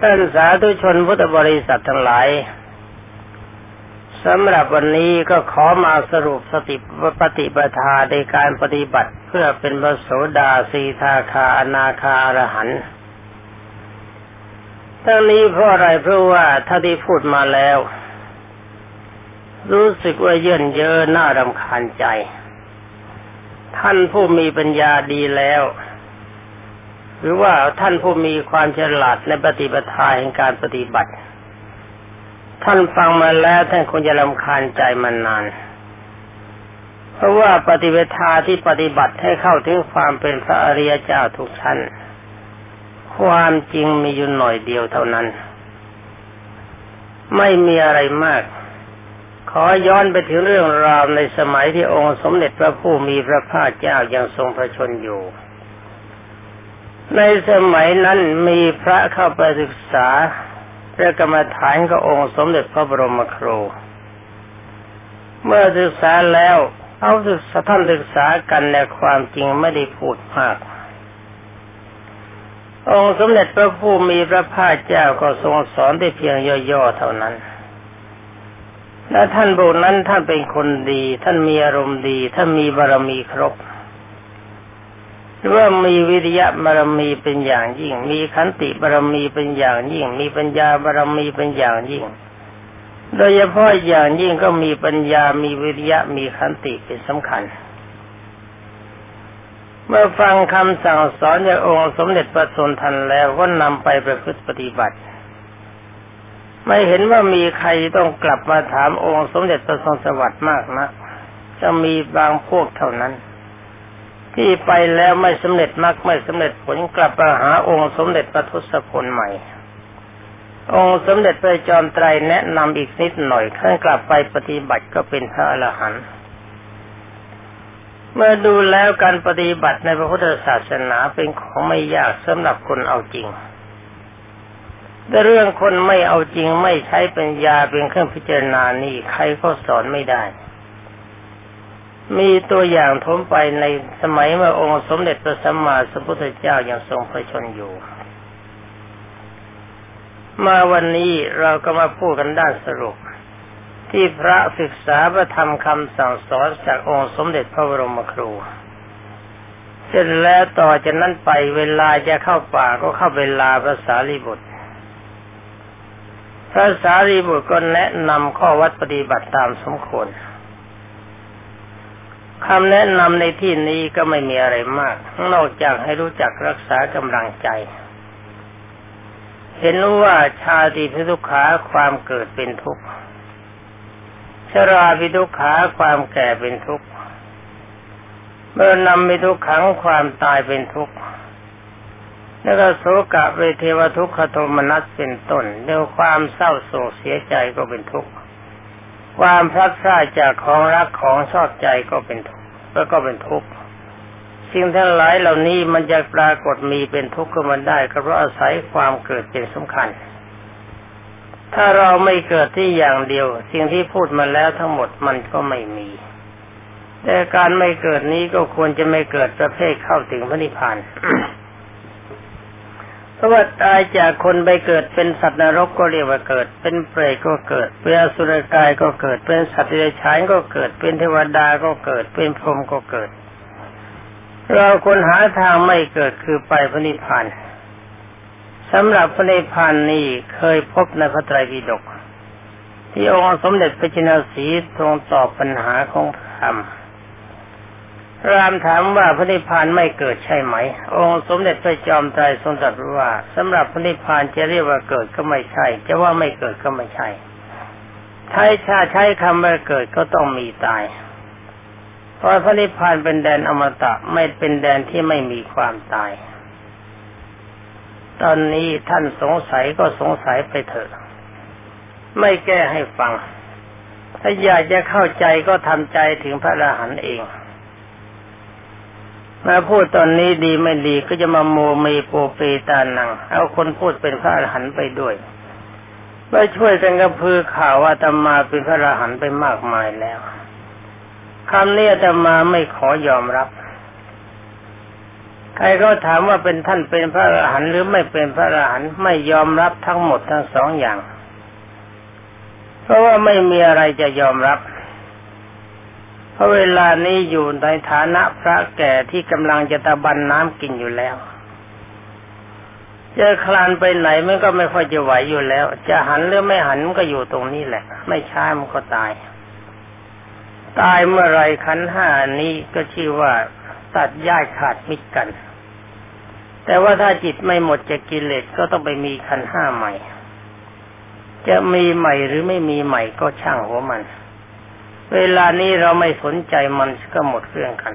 ท่านสาธุชนพุทธบริษัททั้งหลายสำหรับวันนี้ก็ขอมาสรุปสติปฏิปทาในการปฏิบัติเพื่อเป็นพระโสดาสีทาคาอนาคาอรหันต์ทั้งนี้เพราะอะไรเพราะว่าถ้าที่พูดมาแล้ว รู้สึกว่าเยื่นเยอะน่ารำคาญใจ ท่านผู้มีปัญญาดีแล้ว หรือว่าท่านผู้มีความฉลาดในปฏิปทาแห่งการปฏิบัติ ท่านฟังมาแล้วท่านคงจะลำคาญใจมันนาน เพราะว่าปฏิเวทาที่ปฏิบัติให้เข้าถึงความเป็นพระอริยเจ้าทุกท่านความจริงมีอยู่หน่อยเดียวเท่านั้น ไม่มีอะไรมาก ขอย้อนไปถึงเรื่องราวในสมัยที่องค์สมเด็จพระผู้มีพระภาคเจ้ายังทรงพระชนอยู่ ในสมัยนั้นมีพระเข้าไปศึกษาพระกรรมฐานก็องค์สมเด็จพระบรมครู เมื่อศึกษาแล้วเอาศึกษาท่านศึกษากันในความจริงไม่ได้พูดมาก องค์สมเด็จพระผู้มีพระภาคเจ้าก็ทรงสอนได้เพียงย่อๆเท่านั้น และท่านบุนั้นท่านเป็นคนดี ท่านมีอารมณ์ดี ท่านมีบารมีครบ ว่ามีวิริยะบารมีเป็นอย่างยิ่ง มีขันติบารมีเป็นอย่างยิ่ง มีปัญญาบารมีเป็นอย่างยิ่ง โดยเฉพาะอย่างยิ่งก็มีปัญญามีวิริยะมีขันติเป็นสำคัญ เมื่อฟังคำสั่งสอนจากองค์สมเด็จพระสนทันแล้วก็นำไปประพฤติปฏิบัติ ไม่เห็นว่ามีใครต้องกลับมาถามองค์สมเด็จพระทรงสวัสดิ์มากนะจะมีบางพวกเท่านั้น ที่ไปแล้วไม่สำเร็จมรรคไม่สำเร็จผลกลับมาหาองค์สมเด็จพระทศพลใหม่ องค์สมเด็จพระจอมไตรแนะนำอีกนิดหน่อยขั้นกลับไปปฏิบัติก็เป็นพระอรหันต์เมื่อดูแล้วการปฏิบัติในพระพุทธศาสนาเป็นของไม่ยากสำหรับคนเอาจริง แต่เรื่องคนไม่เอาจริงไม่ใช้ปัญญาเป็นเครื่องพิจารณานี่ใครก็สอนไม่ได้ มีตัวอย่างทมไปในสมัยเมื่อองค์สมเด็จพระสัมมาสัมพุทธเจ้ายัางทรงพระชนอยู่ มาวันนี้เราก็มาพูดกันด้านสรุป ที่พระศึกษาพระธรรมคำสั่งสอนจากองค์สมเด็จพระบรมครู เสร็จแล้วต่อจากนั้นไปเวลาจะเข้าป่าก็เข้าเวลาภาษาลีบุตรพระสารีบุตรก็แนะนำข้อวัดปฏิบัติตามสมควร คำแนะนำในที่นี้ก็ไม่มีอะไรมาก นอกจากให้รู้จักรักษากำลังใจ เห็นว่าชาติพิทุขาความเกิดเป็นทุกข์ชราพิทุขาความแก่เป็นทุกข์เมื่อนำมิทุกขังความตายเป็นทุกข์แล้วก็โศกะเวเทวทุกขโทมนัสเป็นต้นเรื่องความเศร้าโศกเสียใจก็เป็นทุกข์ความพลัดพรากจากของรักของชอบใจก็เป็นทุกข์ แล้วก็เป็นทุกข์สิ่งทั้งหลายเหล่านี้มันจะปรากฏมีเป็นทุกข์ขึ้นมาได้ก็เพราะอาศัยความเกิดเป็นสำคัญ ถ้าเราไม่เกิดที่อย่างเดียว สิ่งที่พูดมาแล้วทั้งหมดมันก็ไม่มี แต่การไม่เกิดนี้ก็ควรจะไม่เกิดประเภทเข้าถึงพระนิพพาน เพราะว่าตายจากคนไปเกิดเป็นสัตว์นรกก็เรียกว่าเกิด เป็นเปรตก็เกิด เป็นอสุรกายก็เกิด เป็นสัตว์เดรัจฉานก็เกิด เป็นเทวดาก็เกิด เป็นพรหมก็เกิด เราคนหาทางไม่เกิดคือไปพระนิพพานสำหรับพระนิพพานนี้เคยพบในพระไตรปิฎกที่องค์สมเด็จพระจินสีทรงตอบปัญหาของพระธรรม รามถามว่าพระนิพพานไม่เกิดใช่ไหม องค์สมเด็จพระจอมไตรทรงตรัสว่าสำหรับพระนิพพานจะเรียกว่าเกิดก็ไม่ใช่ จะว่าไม่เกิดก็ไม่ใช่ใช้ชาใช้คำว่าเกิดก็ต้องมีตาย เพราะพระนิพพานเป็นแดนอมตะไม่เป็นแดนที่ไม่มีความตาย ตอนนี้ท่านสงสัยก็สงสัยไปเถอะ ไม่แก้ให้ฟัง ถ้าอยากจะเข้าใจก็ทำใจถึงพระอรหันต์เอง มาพูดตอนนี้ดีไม่ดีก็จะมาโมเมโปเปตานัง เอาคนพูดเป็นพระอรหันต์ไปด้วยมาช่วยกันกระพือข่าวว่าตมาเป็นพระอรหันต์ไปมากมายแล้วคำนี้ตมาไม่ขอยอมรับ ใครก็ถามว่าเป็นท่านเป็นพระอรหันต์หรือไม่เป็นพระอรหันต์ไม่ยอมรับทั้งหมดทั้งสองอย่าง เพราะว่าไม่มีอะไรจะยอมรับ เพราะเวลานี้อยู่ในฐานะพระแก่ที่กำลังจะตะบันน้ำกินอยู่แล้วจะคลานไปไหนมันก็ไม่ค่อยจะไหวอยู่แล้ว จะหันหรือไม่หันมันก็อยู่ตรงนี้แหละ ไม่ช้ามันก็ตาย ตายเมื่อไรขันห้านี้ก็ชื่อว่าตัดญาติขาดมิตรกัน แต่ว่าถ้าจิตไม่หมดจะกิเลสก็ต้องไปมีขันห้าใหม่ จะมีใหม่หรือไม่มีใหม่ก็ช่างหัวมัน เวลานี้เราไม่สนใจมันก็หมดเรื่องกัน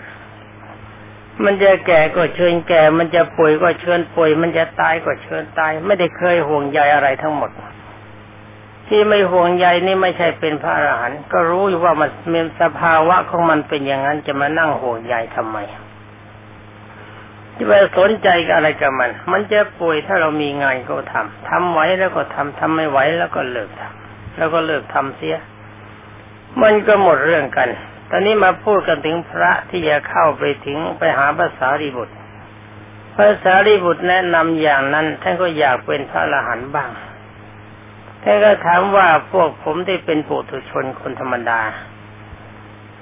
มันจะแก่ก็เชิญแก่ มันจะป่วยก็เชิญป่วย มันจะตายก็เชิญตาย ไม่ได้เคยห่วงใยอะไรทั้งหมด ที่ไม่ห่วงใยนี่ไม่ใช่เป็นพระอรหันต์ก็รู้อยู่ว่ามันมีสภาวะของมันเป็นอย่างนั้นจะมานั่งห่วงใยทำไมที่ไปสนใจกับอะไรกับมัน มันจะป่วยถ้าเรามีงานก็ทำทำไหวแล้วก็ทำทำไม่ไหวแล้วก็เลิกทำแล้วก็เลิกทำเสีย มันก็หมดเรื่องกัน ตอนนี้มาพูดกันถึงพระที่จะเข้าไปถึงไปหาภาษารีบุตรภาษารีบุตรแนะนำอย่างนั้นท่านก็อยากเป็นพระอรหันต์บ้างท่านก็ถามว่าพวกผมที่เป็นปุถุชนคนธรรมดา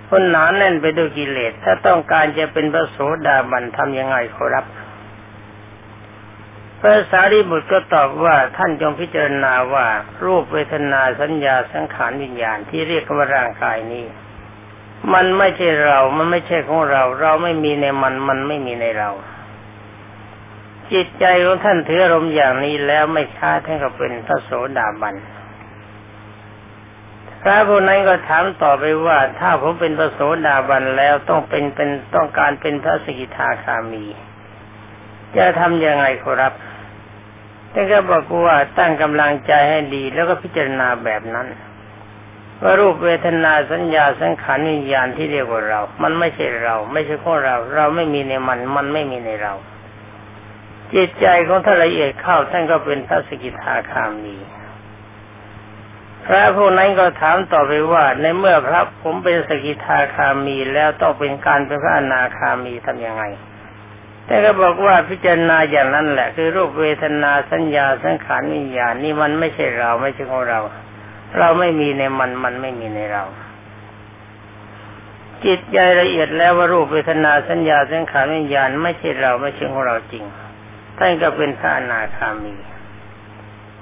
คนหนาแน่นไปด้วยกิเลส ถ้าต้องการจะเป็นพระโสดาบันทำยังไงขอรับ พระสารีบุตรก็ตอบว่าท่านจงพิจารณาว่ารูปเวทนาสัญญาสังขารวิญญาณที่เรียกว่าร่างกายนี้ มันไม่ใช่เรา มันไม่ใช่ของเรา เราไม่มีในมัน มันไม่มีในเรา จิตใจของท่านถืออารมณ์อย่างนี้แล้วไม่ช้าท่านก็เป็นพระโสดาบันพระผู้นั้นก็ถามต่อไปว่า ถ้าผมเป็นพระโสดาบันแล้วต้องเป็นเป็นต้องการเป็นพระสกิทาคามี จะทำยังไงครับท่านก็บอกว่าตั้งกำลังใจให้ดีแล้วก็พิจารณาแบบนั้นว่ารูปเวทนาสัญญาสังขารวิญญาณที่เรียกว่าเรา มันไม่ใช่เรา ไม่ใช่ของเรา เราไม่มีในมัน มันไม่มีในเรา จิตใจของท่านละเอียดเข้าท่านก็เป็นพระสกิทาคามีพระผู้นั้นก็ถามต่อไปว่า ในเมื่อพระผมเป็นสกิทาคามีแล้วต้องเป็นการเป็นพระอนาคามีทํำยังไง แต่ก็บอกว่าพิจารณาอย่างนั้นแหละ คือรูปเวทนาสัญญาสังขารวิญญาณนี่มันไม่ใช่เราไม่ใช่ของเรา เราไม่มีในมันมันไม่มีในเรา จิตใจละเอียดแล้วว่ารูปเวทนาสัญญาสังขารวิญญาณไม่ใช่เราไม่ใช่ของเราจริงท่านก็เป็นพระอนาคามี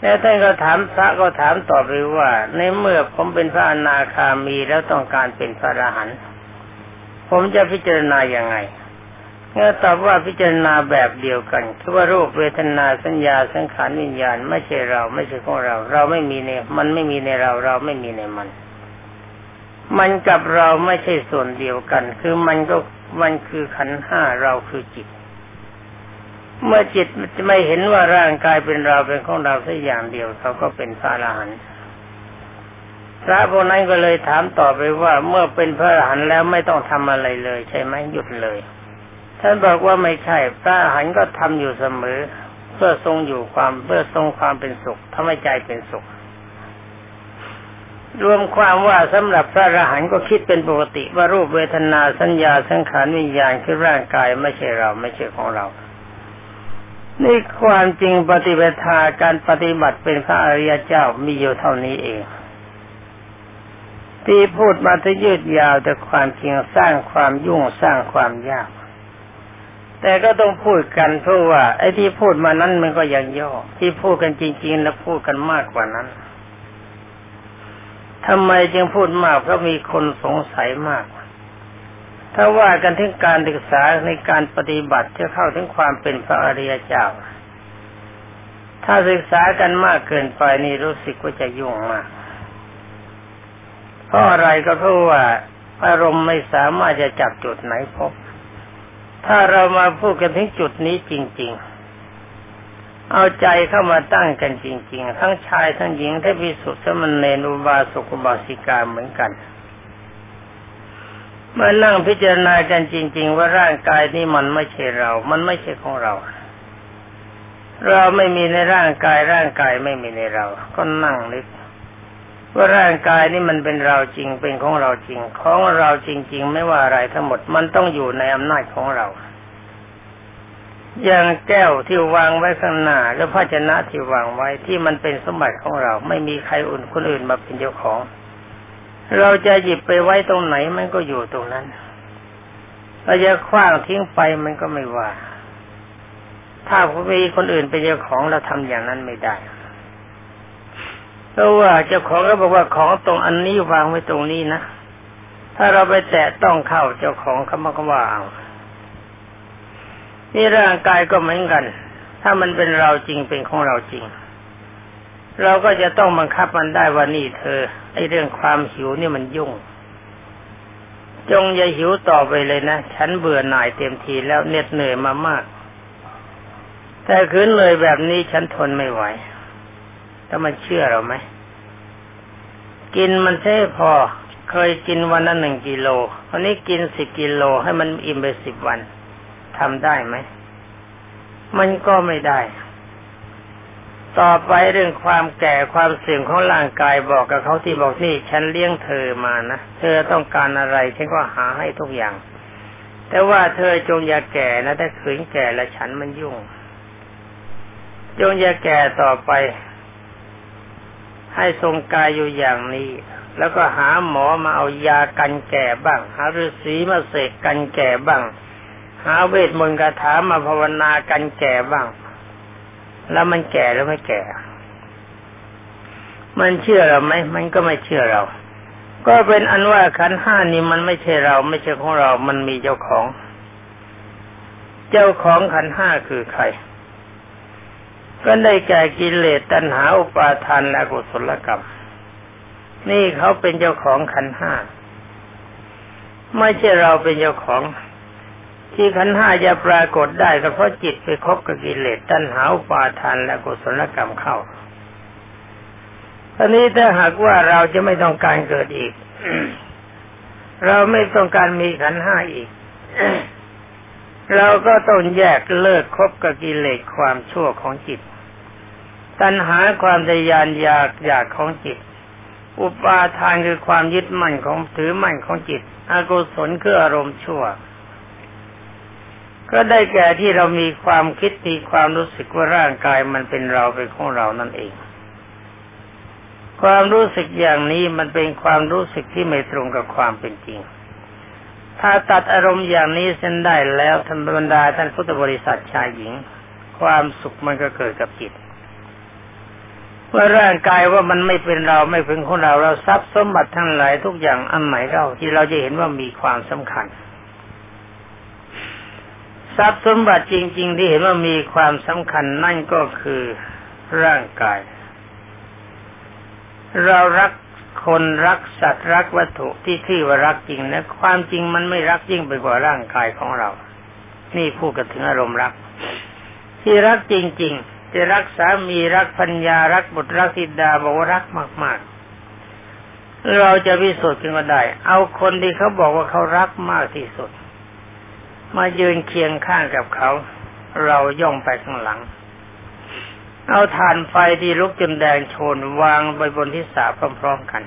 แล้วท่านก็ถามพระก็ถามต่อไปว่า ในเมื่อผมเป็นพระอนาคามีแล้วต้องการเป็นพระอรหันต์ผมจะพิจารณาอย่างไง เมื่อตอบว่าพิจารณาแบบเดียวกันคือว่ารูปเวทนาสัญญาสังขารวิญญาณ ไม่ใช่เราไม่ใช่ของเรา เราไม่มีในมันไม่มีในเราเราไม่มีในมัน มันกับเราไม่ใช่ส่วนเดียวกัน คือมันก็มันคือขันห้าเราคือจิต เมื่อจิตจะไม่เห็นว่าร่างกายเป็นเราเป็นของเราสักอย่างเดียวเขาก็เป็นพระอรหันต์พระพวกนั้นก็เลยถามต่อไปว่าเมื่อเป็นพระอรหันต์แล้วไม่ต้องทำอะไรเลย ใช่ไหมหยุดเลย ท่านบอกว่าไม่ใช่พระหันก็ทำอยู่เสมอ เพื่อทรงอยู่ความเพื่อทรงความเป็นสุขทำให้ใจเป็นสุข รวมความว่าสำหรับพระอรหันต์ก็คิดเป็นปกติว่ารูปเวทนาสัญญาสังขารวิญญาณคือร่างกายไม่ใช่เราไม่ใช่ของเรานี่ความจริงปฏิบัติการปฏิบัติเป็นพระอริยเจ้ามีอยู่เท่านี้เอง ที่พูดมาที่ยืดยาวแต่ความจริงสร้างความยุ่งสร้างความยาก แต่ก็ต้องพูดกันเพราะว่า ไอ้ที่พูดมานั้นมันก็ยังย่อ ที่พูดกันจริง ๆ แล้วพูดกันมากกว่านั้นทำไมจึงพูดมากเพราะมีคนสงสัยมาก ถ้าว่ากันถึงการศึกษาในการปฏิบัติจะเข้าถึงความเป็นพระอริยเจ้า ถ้าศึกษากันมากเกินไปนี่รู้สึกว่าจะยุ่งมาก เพราะอะไรก็เพราะว่าอารมณ์ไม่สามารถจะจับจุดไหนพบ ถ้าเรามาพูดกันถึงจุดนี้จริง ๆ เอาใจเข้ามาตั้งกันจริง ๆ ทั้งชายทั้งหญิงทั้งพิสุทธิ์สมันเนนุบาสุกบาสิกาเหมือนกันเมื่อนั่งพิจารณากันจริง ๆ ว่าร่างกายนี้มันไม่ใช่เรา มันไม่ใช่ของเรา เราไม่มีในร่างกายร่างกายไม่มีในเรา ก็นั่งนึก ว่าร่างกายนี่มันเป็นเราจริงเป็นของเราจริง ของเราจริง ๆ ไม่ว่าอะไรทั้งหมดมันต้องอยู่ในอำนาจของเรา อย่างแก้วที่วางไว้ข้างหน้าแล้วภาชนะที่วางไว้ที่มันเป็นสมบัติของเรา ไม่มีใครอุ่นคนอื่นมาเป็นเจ้าของ เราจะหยิบไปไว้ตรงไหนมันก็อยู่ตรงนั้นเราจะคว้างทิ้งไปมันก็ไม่ว่า ถ้ามีคนอื่นเป็นเจ้าของเราทำอย่างนั้นไม่ได้ เพราะว่าเจ้าของก็บอกว่าของตรงอันนี้วางไว้ตรงนี้นะ ถ้าเราไปแตะต้องเข้าเจ้าของเขามาก็ว่าเอานี่ร่างกายก็เหมือนกัน ถ้ามันเป็นเราจริงเป็นของเราจริง เราก็จะต้องบังคับมันได้ว่านี่เธอไอ้เรื่องความหิวนี่มันยุ่ง จงอย่าหิวต่อไปเลยนะ ฉันเบื่อหน่ายเต็มทีแล้วเหน็ดเหนื่อยมามาก แต่คืนเลยแบบนี้ฉันทนไม่ไหว ถ้ามันเชื่อเราไหมกินมันใช่พอ เคยกินวันละหนึ่งกิโลวันนี้กินสิบกิโลให้มันอิ่มไปสิบวันทำได้ไหม มันก็ไม่ได้ ต่อไปเรื่องความแก่ความเสื่อมของร่างกายบอกกับเขาที่บอกนี่ฉันเลี้ยงเธอมานะเธอต้องการอะไรฉันก็หาให้ทุกอย่าง แต่ว่าเธอจงอย่าแก่นะถ้าขืนแก่แล้วฉันมันยุ่ง จงอย่าแก่ต่อไป ให้ทรงกายอยู่อย่างนี้ แล้วก็หาหมอมาเอายากันแก่บ้าง หาฤาษีมาเสกกันแก่บ้าง หาเวทมนต์คาถามาภาวนากันแก่บ้าง แล้วมันแก่แล้วไม่แก่ มันเชื่อเราไหมมันก็ไม่เชื่อเรา ก็เป็นอันว่าขันห้านี้มันไม่ใช่เรา ไม่ใช่ของเรา มันมีเจ้าของ เจ้าของขันห้าคือใคร ก็ได้แก่กิเลสตัณหาอุปาทานและกุศลกรรม นี่เขาเป็นเจ้าของขันห้า ไม่ใช่เราเป็นเจ้าของ ที่ขันห้าจะปรากฏได้ก็เพราะจิตไปคบกับกิเลสตัณหาอุปาทานและกุศลกรรมเข้าตอนนี้ถ้าหากว่าเราจะไม่ต้องการเกิดอีก เราไม่ต้องการมีขันห้าอีก เราก็ต้องแยกเลิกคบกับกิเลสความชั่วของจิต ตัณหาความทยานอยากอยากของจิต อุปาทานคือความยึดมั่นของถือมั่นของจิต อกุศลคืออารมณ์ชั่ว ก็ได้แก่ที่เรามีความคิดมีความรู้สึกว่าร่างกายมันเป็นเราเป็นของเรานั่นเอง ความรู้สึกอย่างนี้มันเป็นความรู้สึกที่ไม่ตรงกับความเป็นจริง ถ้าตัดอารมณ์อย่างนี้เส้นได้แล้วท่านบรรดาท่านพุทธบริษัทชายหญิง ความสุขมันก็เกิดกับจิตเมื่อร่างกายว่ามันไม่เป็นเราไม่เป็นของเราเราทรัพย์สมบัติทั้งหลายทุกอย่างอันไหนเราที่เราจะเห็นว่ามีความสำคัญ ทรัพย์สมบัติจริง ๆ ที่เห็นว่ามีความสำคัญนั่นก็คือร่างกาย เรารัก คนรักสัตว์รักวัตถุที่ที่ว่ารักจริงนะความจริงมันไม่รักยิ่งไปกว่าร่างกายของเรา นี่พูดกันถึงอารมณ์รัก ที่รักจริง ๆ จะรักสามีรักพัญญารักบุตรรักธิดาบอกว่ารักมาก ๆ เราจะพิสูจน์กันก็ได้ เอาคนที่เขาบอกว่าเขารักมากที่สุด มายืนเคียงข้างกับเขา เราย่องไปข้างหลัง เอาฐานไฟที่ลุกจนแดงโชนวางไว้บนที่สาพร้อมๆกัน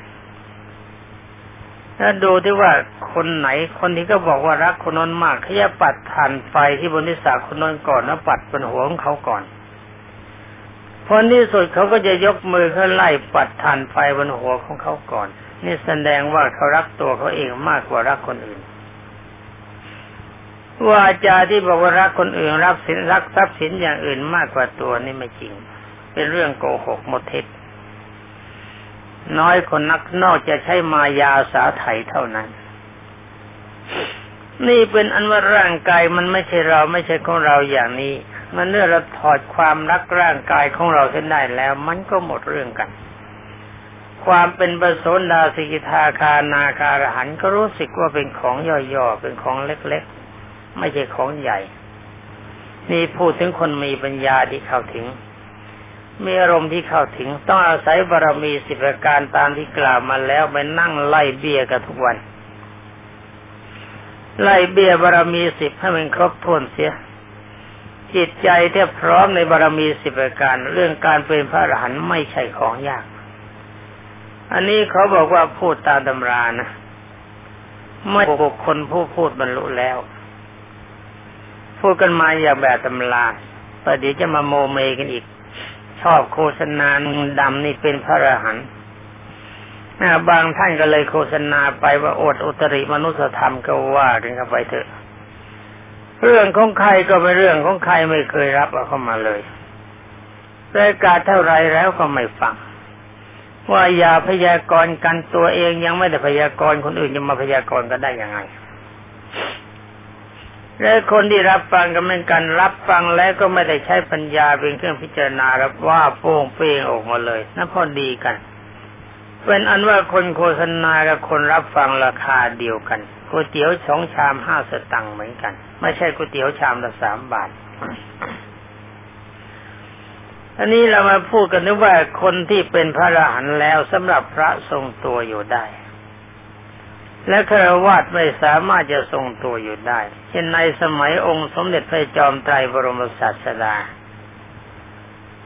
แล้วดูที่ว่าคนไหนคนที่ก็บอกว่ารักคนนั้นมากเขาจะปัดฐานไฟที่บนที่สาคนนั้นก่อนแล้วปัดบนหัวของเขาก่อนพอที่สุดเขาก็จะยกมือเขาไล่ปัดฐานไฟบนหัวของเขาก่อน นี่แสดงว่าเขารักตัวเขาเองมากกว่ารักคนอื่นว่าจาที่บอกว่ารักคนอื่นรักสินรักทรัพย์สินอย่างอื่นมากกว่าตัวนี่ไม่จริง เป็นเรื่องโกหกหมดเท็จน้อยคนนักนอกจะใช้มายาสาไถเท่านั้น นี่เป็นอันว่าร่างกายมันไม่ใช่เราไม่ใช่ของเราอย่างนี้ มันเนื่อเราถอดความรักร่างกายของเราเส้นได้แล้ว มันก็หมดเรื่องกัน ความเป็นปโสดาสิกิทาคานาคารหันก็รู้สึกว่าเป็นของย่อๆเป็นของเล็กๆ ไม่ใช่ของใหญ่ นี่พูดถึงคนมีปัญญาที่เข้าถึง มีอารมณ์ที่เข้าถึงต้องอาศัยบารมีสิบประการตามที่กล่าวมาแล้วไปนั่งไล่เบี้ยกันทุกวัน ไล่เบี้ยบารมีสิบให้มันครบถ้วนเสีย จิตใจแทบพร้อมในบารมีสิบประการ เรื่องการเป็นพระอรหันต์ไม่ใช่ของยาก อันนี้เขาบอกว่าพูดตามตำรานะไม่บุคคลผู้พูดบรรลุแล้ว พูดกันมาอย่างแบบตำราประเดี๋ยวจะมาโมเมกันอีก ชอบโฆษณาดำนี่เป็นพระอรหันต์บางท่านก็เลยโฆษณาไปว่าอดอุตริมนุสธรรมก็ว่ากันเข้าไปเถอะ เรื่องของใครก็เป็นเรื่องของใครไม่เคยรับเอาเข้ามาเลยรายการเท่าไรแล้วก็ไม่ฟัง ว่าอย่าพยากรณ์กันตัวเองยังไม่ได้พยากรณ์คนอื่นจะมาพยากรณ์กันได้ยังไง และคนที่รับฟังก็เหมือนกันรับฟังแล้วก็ไม่ได้ใช้ปัญญาเป็นเครื่องพิจารณารับว่าโป้งเป้งออกมาเลยนั่นพอดีกัน เป็นอันว่าคนโฆษณากับคนรับฟังราคาเดียวกันก๋วยเตี๋ยวสองชามห้าสตังค์เหมือนกัน ไม่ใช่ก๋วยเตี๋ยวชามละสามบาทอันนี้เรามาพูดกันนึกว่าคนที่เป็นพระอรหันต์แล้วสำหรับพระทรงตัวอยู่ได้ และครวาดไม่สามารถจะทรงตัวอยู่ได้ เช่นในสมัยองค์สมเด็จพระจอมไตรบรมศาสดา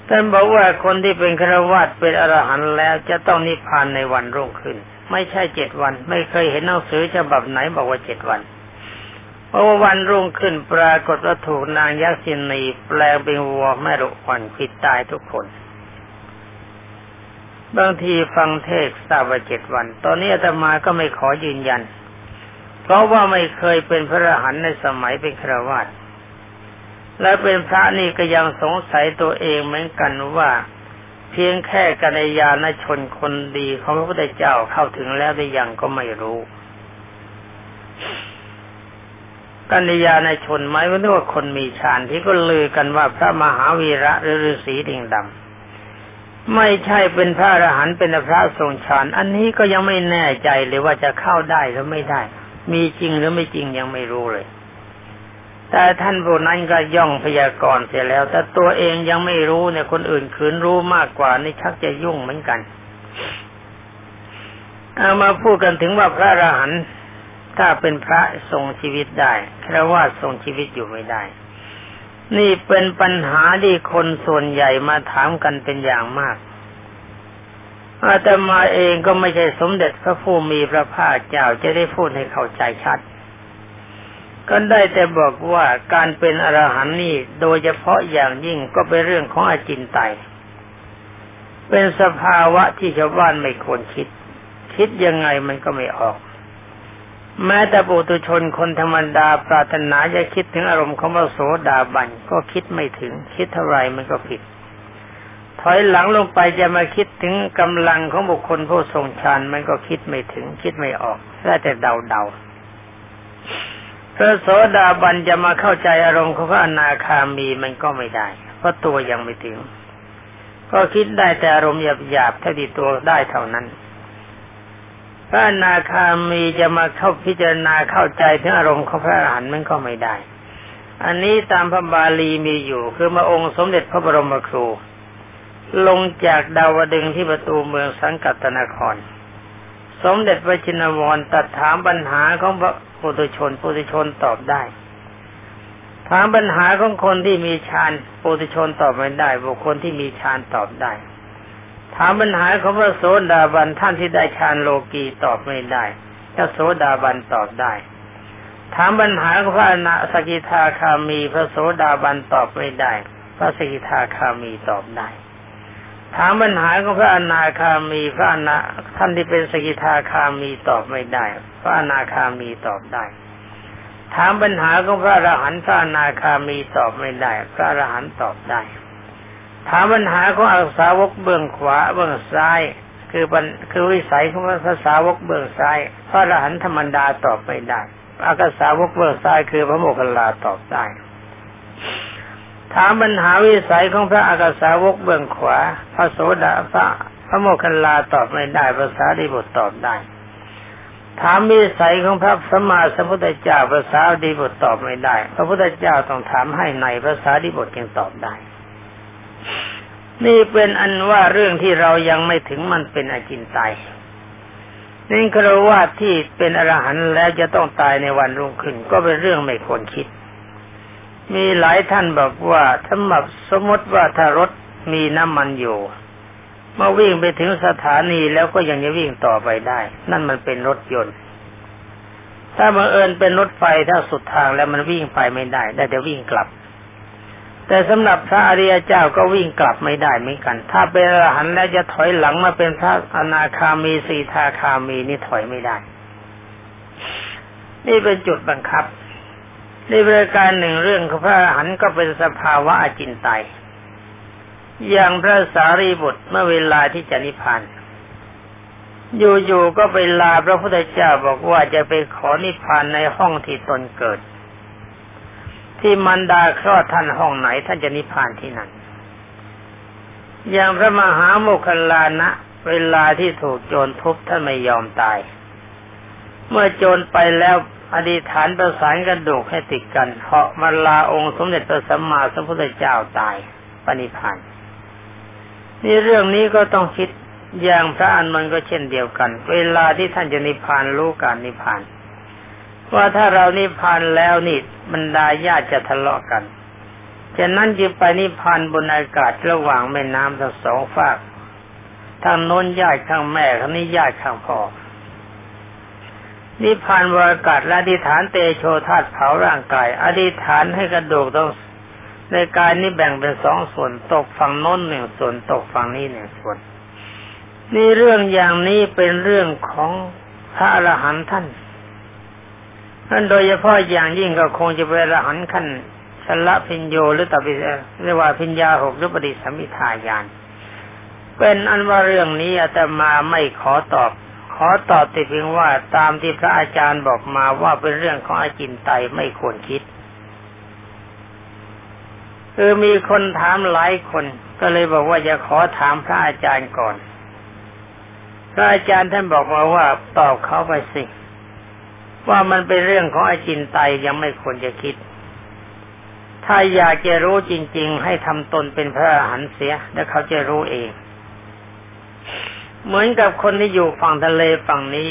ท่านบอกว่าคนที่เป็นครวาดเป็นอรหันต์แล้วจะต้องนิพพานในวันรุ่งขึ้น ไม่ใช่เจ็ดวัน ไม่เคยเห็นหนังสือฉบับไหนบอกว่าเจ็ดวัน เพราะว่าวันรุ่งขึ้นปรากฏว่าถูกนางยักษินีแปลงเป็นวัวแม่รุวันผิดตายทุกคน บางทีฟังเทศทราบว่าเจ็ดวัน ตอนนี้อาตมาก็ไม่ขอยืนยัน เพราะว่าไม่เคยเป็นพระอรหันต์ในสมัยเป็นครวาสและเป็นพระนี่ก็ยังสงสัยตัวเองเหมือนกันว่า เพียงแค่กัญญาณชนคนดีของพระพุทธเจ้าเข้าถึงแล้วได้ยังก็ไม่รู้กัญญาในชนไหมว่านึกว่าคนมีฌานที่ก็ลือกันว่าพระมหาวีระหรือฤาษีดิ่งดำ ไม่ใช่เป็นพระอรหันต์เป็นพระทรงฌานอันนี้ก็ยังไม่แน่ใจเลยว่าจะเข้าได้หรือไม่ได้ มีจริงหรือไม่จริงยังไม่รู้เลย แต่ท่านผู้นั้นก็ย่องพยากรณ์เสียแล้ว แต่ตัวเองยังไม่รู้เนี่ยคนอื่นขืนรู้มากกว่านี่ชักจะยุ่งเหมือนกันเอามาพูดกันถึงว่าพระอรหันต์ถ้าเป็นพระทรงชีวิตได้แค่ว่าทรงชีวิตอยู่ไม่ได้ นี่เป็นปัญหาที่คนส่วนใหญ่มาถามกันเป็นอย่างมากอาตมาเองก็ไม่ใช่สมเด็จพระผู้มีพระภาคเจ้าจะได้พูดให้เข้าใจชัด ก็ได้แต่บอกว่าการเป็นอรหันต์นี่โดยเฉพาะอย่างยิ่งก็เป็นเรื่องของอจินไตเป็นสภาวะที่ชาวบ้านไม่ควรคิด คิดยังไงมันก็ไม่ออก แม้แต่ปุถุชนคนธรรมดาปรารถนาจะคิดถึงอารมณ์ของพระโสดาบันก็คิดไม่ถึง คิดเท่าไรมันก็ผิด ถอยหลังลงไปจะมาคิดถึงกำลังของบุคคลผู้ทรงฌานมันก็คิดไม่ถึง คิดไม่ออกแค่แต่เดาเดาพระโสดาบันจะมาเข้าใจอารมณ์ของพระอนาคามีมันก็ไม่ได้ เพราะตัวยังไม่ถึง ก็คิดได้แต่อารมณ์หยาบๆเท่าที่ตัวได้เท่านั้น ระนาคามีจะมาเข้าพิจารณาเข้าใจถึงอารมณ์ของพระอรหันต์มันก็ไม่ได้ อันนี้ตามพระบาลีมีอยู่ คือมาองค์สมเด็จพระบรมครู ลงจากดาวดึงที่ประตูเมืองสังกัตนคร สมเด็จพระชินวรตัดถามปัญหาของพระปุถุชนปุถุชนตอบได้ ถามปัญหาของคนที่มีฌานปุถุชนตอบไม่ได้ บุคคลที่มีฌานตอบได้ ถามปัญหาของพระโสดาบันท่านที่ได้ฌานโลกีตอบไม่ได้พระโสดาบันตอบได้ ถามปัญหาของพระอนาสกิทาคามี พระโสดาบันตอบไม่ได้ พระสกิทาคามีตอบได้ ถามปัญหาของพระอนาคามี พระอนาท่านที่เป็นสกิทาคามีตอบไม่ได้ พระอนาคามีตอบได้ ถามปัญหาของพระอรหันต์พระอนาคามีตอบไม่ได้ พระอรหันต์ตอบได้ ถามปัญหาของอาสาวกเบื้องขวาเบื้องซ้าย คือปัญคือวิสัยของพระสาวกเบื้องซ้ายพระอรหันต์ธรรมดาตอบไม่ได้อากาสาวกเบื้องซ้ายคือพระโมคคัลลาตอบได้ถามปัญหาวิสัยของพระอากาสาวกเบื้องขวา พระโสดาพระพระโมคคัลลาตอบไม่ได้ภาษาดีบทตอบได้ ถามวิสัยของพระสัมมาสัมพุทธเจ้าภาษาดีบทตอบไม่ได้ พระพุทธเจ้าต้องถามให้ในภาษาดีบทจึงตอบได้ นี่เป็นอันว่าเรื่องที่เรายังไม่ถึงมันเป็นอจินไตยนี่ครว่าที่เป็นอรหันต์แล้วจะต้องตายในวันรุ่งขึ้น ก็เป็นเรื่องไม่ควรคิด มีหลายท่านบอกว่าถ้าแบบสมมติว่าถ้ารถมีน้ำมันอยู่เมื่อวิ่งไปถึงสถานีแล้วก็ยังจะวิ่งต่อไปได้ นั่นมันเป็นรถยนต์ ถ้าบังเอิญเป็นรถไฟถ้าสุดทางแล้วมันวิ่งไปไม่ได้ ได้แต่วิ่งกลับ แต่สำหรับพระอริยเจ้าก็วิ่งกลับไม่ได้เหมือนกัน ถ้าเป็นอรหันต์แล้วจะถอยหลังมาเป็นพระอนาคามีสีทาคามีนี่ถอยไม่ได้ นี่เป็นจุดบังคับในบริการหนึ่งเรื่องของพระอรหันต์ก็เป็นสภาวะอจินไตยอย่างพระสารีบุตรเมื่อเวลาที่จะนิพพานอยู่ๆก็ไปลาพระพุทธเจ้าบอกว่าจะไปขอนิพพานในห้องที่ตนเกิด ที่มันดาคลอดท่านห้องไหน ท่านจะนิพพานที่นั่น อย่างพระมหาโมคคลานะ เวลาที่ถูกโจรทุบท่านไม่ยอมตาย เมื่อโจรไปแล้วอธิษฐานประสานกระดูกให้ติดกันเหาะมาลาองค์สมเด็จพระสัมมาสัมพุทธเจ้าตายปณิพานนี่เรื่องนี้ก็ต้องคิดอย่างพระอานนท์ก็เช่นเดียวกัน เวลาที่ท่านจะนิพพานรู้การนิพพาน ว่าถ้าเรานิพพานแล้วนี่บรรดาญาติจะทะเลาะกันฉะนั้นจึงไปนิพพานบนอากาศระหว่างแม่น้ำทั้งสองฝากทางโน้นญาติข้างแม่ข้างนี้ญาติข้างพ่อนิพพานบนอากาศและอธิษฐานเตโชธาตเผาร่างกาย อธิษฐานให้กระดูกต้องในกายนี้แบ่งเป็นสองส่วนตกฝั่งโน้นหนึ่งส่วนตกฝั่งนี้หนึ่งส่วน นี่เรื่องอย่างนี้เป็นเรื่องของพระอรหันต์ท่าน ท่านโดยเฉพาะอย่างยิ่งก็คงจะเป็นอรหันขั้นชละพิญโยหรือตบิเรียกว่าพิญญาหกหรือปฏิสัมพิทายาน เป็นอันว่าเรื่องนี้อาตมาไม่ขอตอบ ขอตอบแต่เพียงว่าตามที่พระอาจารย์บอกมาว่าเป็นเรื่องของอาจินไตไม่ควรคิด คือมีคนถามหลายคน ก็เลยบอกว่าจะขอถามพระอาจารย์ก่อน พระอาจารย์ท่านบอกมาว่าตอบเขาไปสิ ว่ามันเป็นเรื่องของอจินไตยังไม่ควรจะคิด ถ้าอยากจะรู้จริง ๆ ให้ทำตนเป็นพระอรหันต์เสีย แล้วเขาจะรู้เอง เหมือนกับคนที่อยู่ฝั่งทะเลฝั่งนี้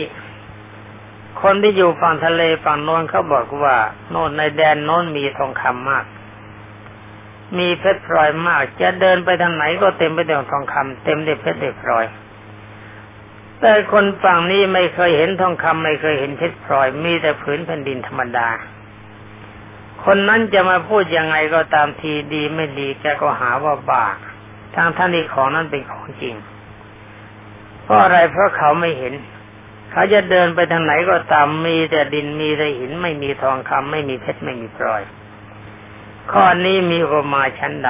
คนที่อยู่ฝั่งทะเลฝั่งโน้นเขาบอกว่า โน่นในแดนโน้นมีทองคำมาก มีเพชรพลอยมาก จะเดินไปทางไหนก็เต็มไปด้วยทองคำเต็มด้วยเพชรด้วยพลอย แต่คนฝั่งนี้ไม่เคยเห็นทองคำไม่เคยเห็นเพชรพลอย มีแต่ผืนแผ่นดินธรรมดา คนนั้นจะมาพูดยังไงก็ตามทีดีไม่ดีแกก็หาว่าบ้าทางท่านนี้ของนั้นเป็นของจริง เพราะอะไรเพราะเขาไม่เห็น เขาจะเดินไปทางไหนก็ตามมีแต่ดินมีแต่หินไม่มีทองคำไม่มีเพชรไม่มีพลอย ข้อนี้มีอุปมาชั้นใด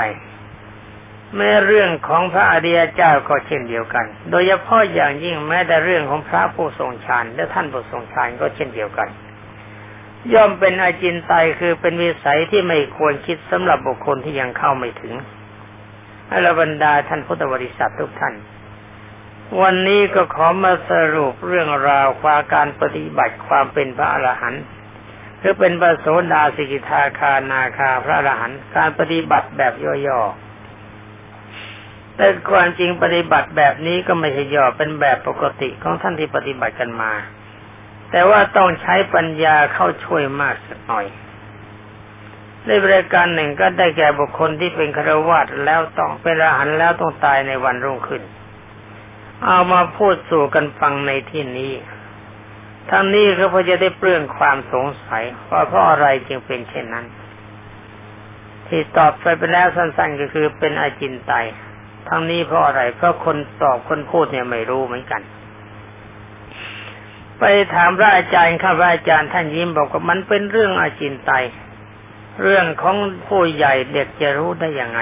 แม้เรื่องของพระอริยเจ้าก็เช่นเดียวกัน โดยเฉพาะอย่างยิ่งแม้แต่เรื่องของพระผู้ทรงฌานและท่านผู้ทรงฌานก็เช่นเดียวกัน ย่อมเป็นอาจินไตคือเป็นวิสัยที่ไม่ควรคิดสำหรับบุคคลที่ยังเข้าไม่ถึงอรบรรดาท่านพุทธบริษัททุกท่าน วันนี้ก็ขอมาสรุปเรื่องราวความการปฏิบัติความเป็นพระอรหันต์คือเป็นพระโสดาสิกิทาคานาคาพระอรหันต์การปฏิบัติแบบย่อๆ แต่ความจริงปฏิบัติแบบนี้ก็ไม่ใช่ย่อเป็นแบบปกติของท่านที่ปฏิบัติกันมา แต่ว่าต้องใช้ปัญญาเข้าช่วยมากสักหน่อยในบริการหนึ่งก็ได้แก่บุคคลที่เป็นครวาตแล้วต้องเป็นอรหันแล้วต้องตายในวันรุ่งขึ้น เอามาพูดสู่กันฟังในที่นี้ ทั้งนี้ก็เพื่อจะได้เปลื้องความสงสัยว่าเพราะอะไรจึงเป็นเช่นนั้น ที่ตอบไปไปแล้วสั้นๆก็คือเป็นอาจินไต ทั้งนี้เพราะอะไรเพราะคนตอบคนพูดเนี่ยไม่รู้เหมือนกัน ไปถามพระอาจารย์ข้าพระอาจารย์ท่านยิ้มบอกว่ามันเป็นเรื่องอาจินไตเรื่องของผู้ใหญ่เด็กจะรู้ได้ยังไง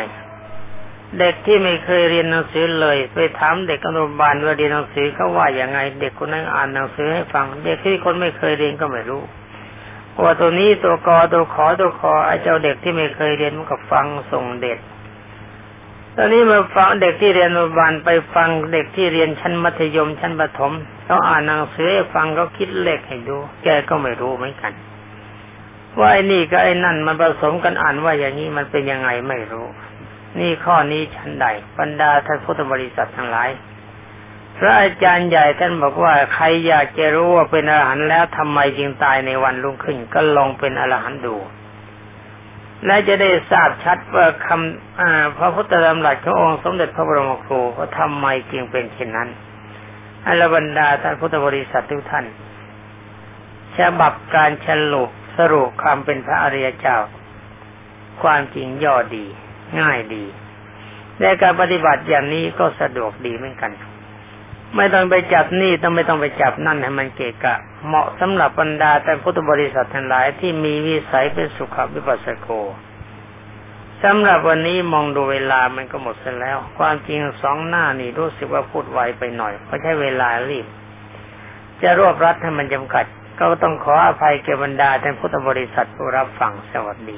เด็กที่ไม่เคยเรียนหนังสือเลย ไปถามเด็กอนุบาลว่าเรียนหนังสือเขาว่าอย่างไง เด็กคนนั้นอ่านหนังสือให้ฟัง เด็กที่คนไม่เคยเรียนก็ไม่รู้ว่าตัวนี้ตัวกอตัวขอตัวคอไอ้เจ้าเด็กที่ไม่เคยเรียนมันก็ฟังส่งเด็ก ตอนนี้มาฟังเด็กที่เรียนอนุบาลไปฟังเด็กที่เรียนชั้นมัธยมชั้นประถมเขาอ่านหนังสือให้ฟังเขาคิดเลขให้ดู แกก็ไม่รู้เหมือนกัน ว่าไอ้นี่กับไอ้นั่นมันผสมกันอ่านว่าอย่างนี้มันเป็นยังไงไม่รู้ นี่ข้อนี้ชั้นใดบรรดาท่านพุทธบริษัททั้งหลายพระอาจารย์ใหญ่ท่านบอกว่าใครอยากจะรู้ว่าเป็นอรหันต์แล้วทำไมจึงตายในวันรุ่งขึ้น ก็ลองเป็นอรหันต์ดู และจะได้ทราบชัดว่าคำพระพุทธธรรมหลักขององค์สมเด็จพระบรมครูว่าทำไมจึงเป็นเช่นนั้นอรบรรดาท่านพุทธบริษัททุกท่านฉบับการฉลุสรุปความเป็นพระอริยเจ้า ความจริงย่อดี ง่ายดีและการปฏิบัติอย่างนี้ก็สะดวกดีเหมือนกัน ไม่ต้องไปจับนี่ต้องไม่ต้องไปจับนั่นให้มันเกะกะ เหมาะสำหรับบรรดาแต่พุทธบริษัททั้งหลายที่มีวิสัยเป็นสุขวิปัสสโกสำหรับวันนี้มองดูเวลามันก็หมดเสียแล้ว ความจริงสองหน้านี่รู้สึกว่าพูดไวไปหน่อยเพราะใช้เวลารีบ จะรวบรัดให้มันจำกัด ก็ต้องขออภัยแก่บรรดาท่านพุทธบริษัทผู้รับฟังสวัสดี